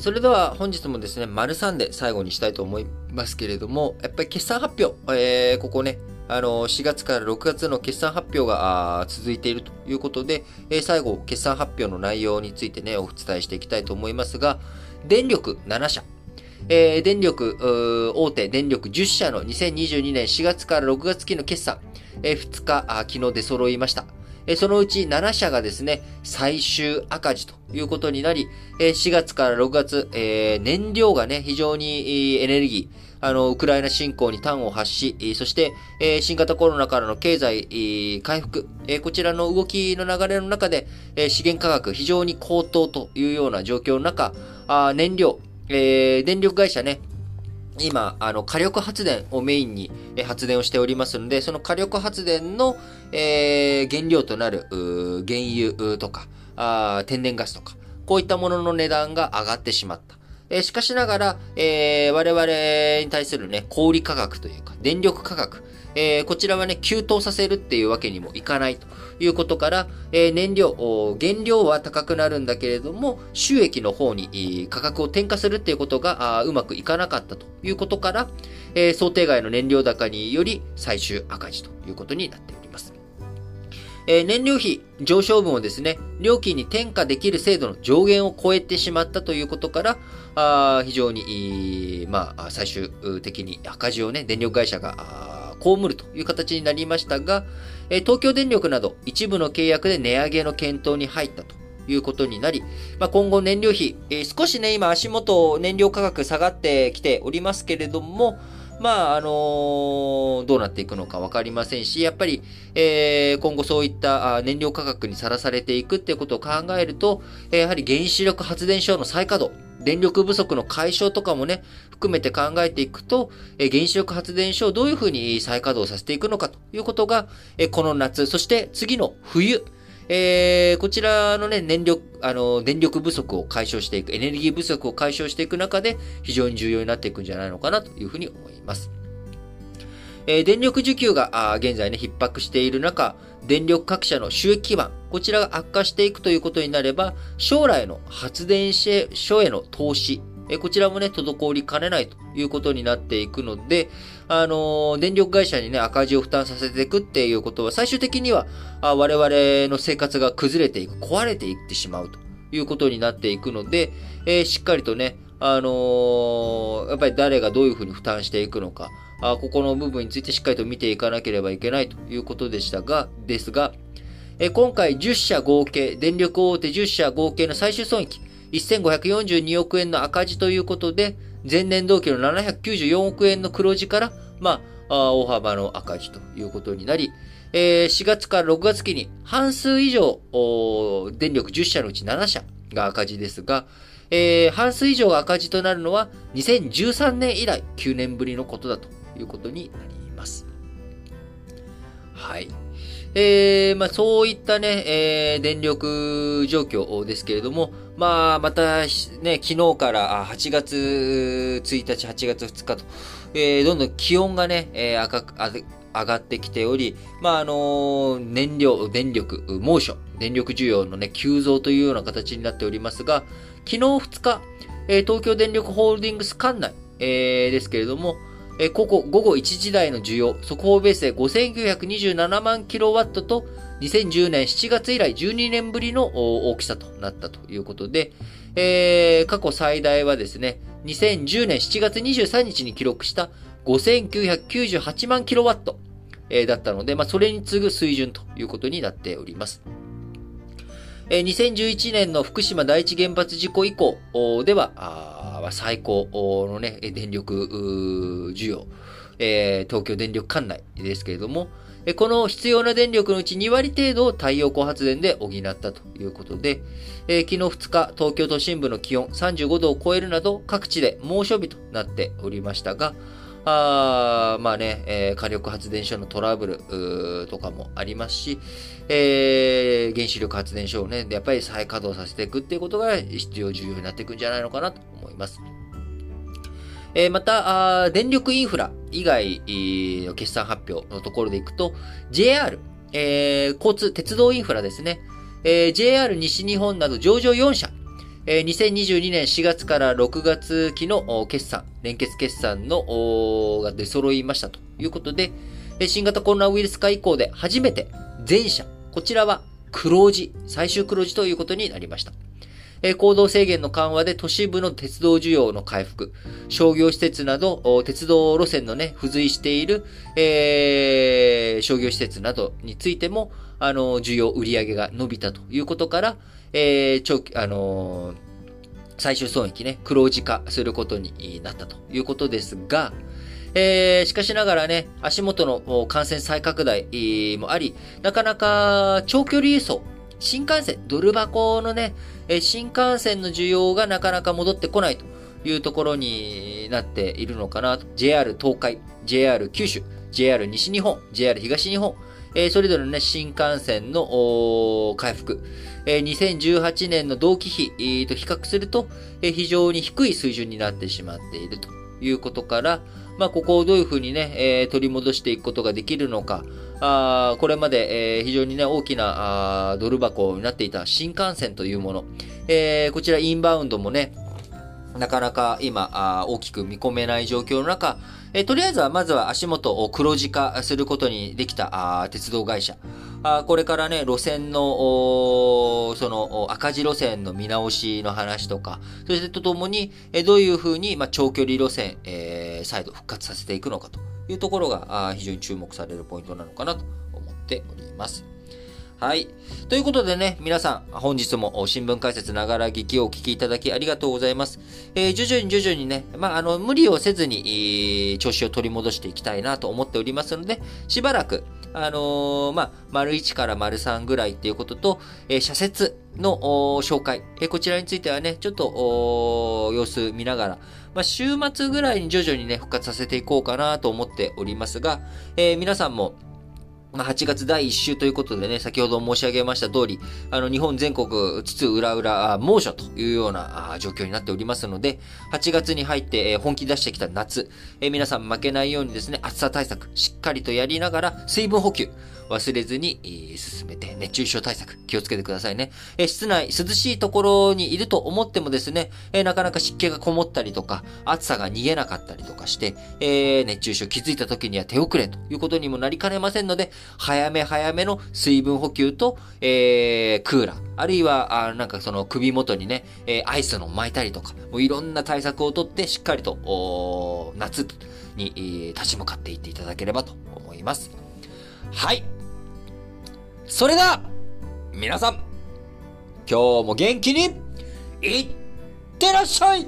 それでは本日もですね、丸3で最後にしたいと思いますけれども、やっぱり決算発表、えー、ここね、あの、4月から6月の決算発表が続いているということで、えー、最後、決算発表の内容についてね、お伝えしていきたいと思いますが、電力7社、えー、電力、大手電力10社の2022年4月から6月期の決算、えー、2日あ、昨日出揃いました。え、そのうち7社がですね、最終赤字ということになり、え、4月から6月、え、燃料がね、非常にエネルギー、あの、ウクライナ侵攻に端を発し、そして、え新型コロナからの経済回復、えこちらの動きの流れの中で、え資源価格非常に高騰というような状況の中、あ燃料、え電力会社ね、今、あの、火力発電をメインに発電をしておりますので、その火力発電の、えー、原料となる、原油とかあ、天然ガスとか、こういったものの値段が上がってしまった。えしかしながら、え、我々に対するね、小売価格というか、電力価格、え、こちらはね、急騰させるっていうわけにもいかないということから、え、燃料、原料は高くなるんだけれども、収益の方に価格を転嫁するっていうことがうまくいかなかったということから、え、想定外の燃料高により最終赤字ということになっています。えー、燃料費上昇分をですね、料金に転嫁できる制度の上限を超えてしまったということから、あ非常に、まあ、最終的に赤字をね、電力会社が被るという形になりましたが、えー、東京電力など一部の契約で値上げの検討に入ったということになり、まあ、今後燃料費、えー、少しね、今足元燃料価格下がってきておりますけれども、まあ、あのー、どうなっていくのかわかりませんし、やっぱり、えー、今後そういった燃料価格にさらされていくっていうことを考えると、やはり原子力発電所の再稼働、電力不足の解消とかもね、含めて考えていくと、え原子力発電所をどういうふうに再稼働させていくのかということが、えこの夏、そして次の冬、えー、こちらのね、燃力、あの、電力不足を解消していく、エネルギー不足を解消していく中で、非常に重要になっていくんじゃないのかなというふうに思います。えー、電力需給が現在ね、逼迫している中、電力各社の収益基盤、こちらが悪化していくということになれば、将来の発電所への投資、えこちらもね、滞りかねないということになっていくので、あの電力会社にね、赤字を負担させていくっていうことは、最終的には、あ我々の生活が崩れていく、壊れていってしまうということになっていくので、えー、しっかりとね、あのー、やっぱり誰がどういうふうに負担していくのか、あここの部分についてしっかりと見ていかなければいけないということでしたが、ですが、え今回10社合計、電力大手10社合計の最終損益、1542億円の赤字ということで、前年同期の794億円の黒字から、まあ、大幅の赤字ということになり、えー、4月から6月期に半数以上、電力10社のうち7社が赤字ですが、えー、半数以上が赤字となるのは2013年以来9年ぶりのことだということになります。はい。えー、まあ、そういったね、えー、電力状況ですけれども、まあ、また、ね、昨日から8月1日、8月2日と、えー、どんどん気温がね、えー、赤く、上がってきており、まあ、あの、燃料、電力、猛暑、電力需要のね、急増というような形になっておりますが、昨日2日、え、東京電力ホールディングス管内、えー、ですけれども、え、ここ午後1時台の需要、速報ベースで5927万キロワットと、2010年7月以来12年ぶりの大きさとなったということで、えー、過去最大はですね、2010年7月23日に記録した5998万キロワット、だったので、まあ、それに次ぐ水準ということになっております。2011年の福島第一原発事故以降では、最高のね、電力需要、東京電力管内ですけれども、この必要な電力のうち2割程度を太陽光発電で補ったということで、え、昨日2日、東京都心部の気温35度を超えるなど各地で猛暑日となっておりましたが、あまあね、えー、火力発電所のトラブルとかもありますし、えー、原子力発電所をね、やっぱり再稼働させていくっていうことが必要、重要になっていくんじゃないのかなと思います。えー、また、電力インフラ以外の決算発表のところでいくと、JR、えー、交通、鉄道インフラですね。えー、JR 西日本など上場4社、えー、2022年4月から6月期の決算、連結決算のが出揃いましたということで、新型コロナウイルス化以降で初めて全社、こちらは黒字、最終黒字ということになりました。え行動制限の緩和で都市部の鉄道需要の回復、商業施設など、鉄道路線のね、付随している、えー、商業施設などについても、あの、需要、売上が伸びたということから、えー、長期、あのー、最終損益ね、黒字化することになったということですが、えー、しかしながらね、足元の感染再拡大もあり、なかなか長距離輸送、新幹線、ドル箱のね、新幹線の需要がなかなか戻ってこないというところになっているのかな。JR 東海、JR 九州、JR 西日本、JR 東日本、えー、それぞれのね、新幹線の回復、えー、2018年の同期比と比較すると、えー、非常に低い水準になってしまっているということから、まあ、ここをどういうふうにね、え、取り戻していくことができるのか、あこれまで、えー、非常にね、大きなあドル箱になっていた新幹線というもの、えー、こちらインバウンドもね、なかなか今、あ大きく見込めない状況の中、えー、とりあえずはまずは足元を黒字化することにできたあ鉄道会社。あこれからね、路線の、その赤字路線の見直しの話とか、そしてとともに、えどういうふうに、まあ、長距離路線、えー、再度復活させていくのかというところがあ非常に注目されるポイントなのかなと思っております。はい。ということでね、皆さん、本日も新聞解説ながら聞きをお聞きいただきありがとうございます。えー、徐々に徐々にね、まあ、あの、無理をせずに、えー、調子を取り戻していきたいなと思っておりますので、しばらく、あのー、まあ、丸1から丸3ぐらいっていうことと、えー、社説の紹介、えー、こちらについてはね、ちょっと、様子見ながら、まあ、週末ぐらいに徐々にね、復活させていこうかなと思っておりますが、えー、皆さんも、まあ、8月第1週ということでね、先ほど申し上げました通り、あの、日本全国、津々浦々、猛暑というような状況になっておりますので、8月に入って本気出してきた夏、え皆さん負けないようにですね、暑さ対策、しっかりとやりながら、水分補給、忘れずに、進めて、熱中症対策、気をつけてくださいね。え室内、涼しいところにいると思ってもですね、えなかなか湿気がこもったりとか、暑さが逃げなかったりとかして、え熱中症気づいた時には手遅れということにもなりかねませんので、早め早めの水分補給と、えー、クーラー、あるいは、あなんかその首元にね、えー、アイスの巻いたりとか、もういろんな対策をとってしっかりと、お夏に、えー、立ち向かっていっていただければと思います。はい。それでは、皆さん、今日も元気に、いってらっしゃい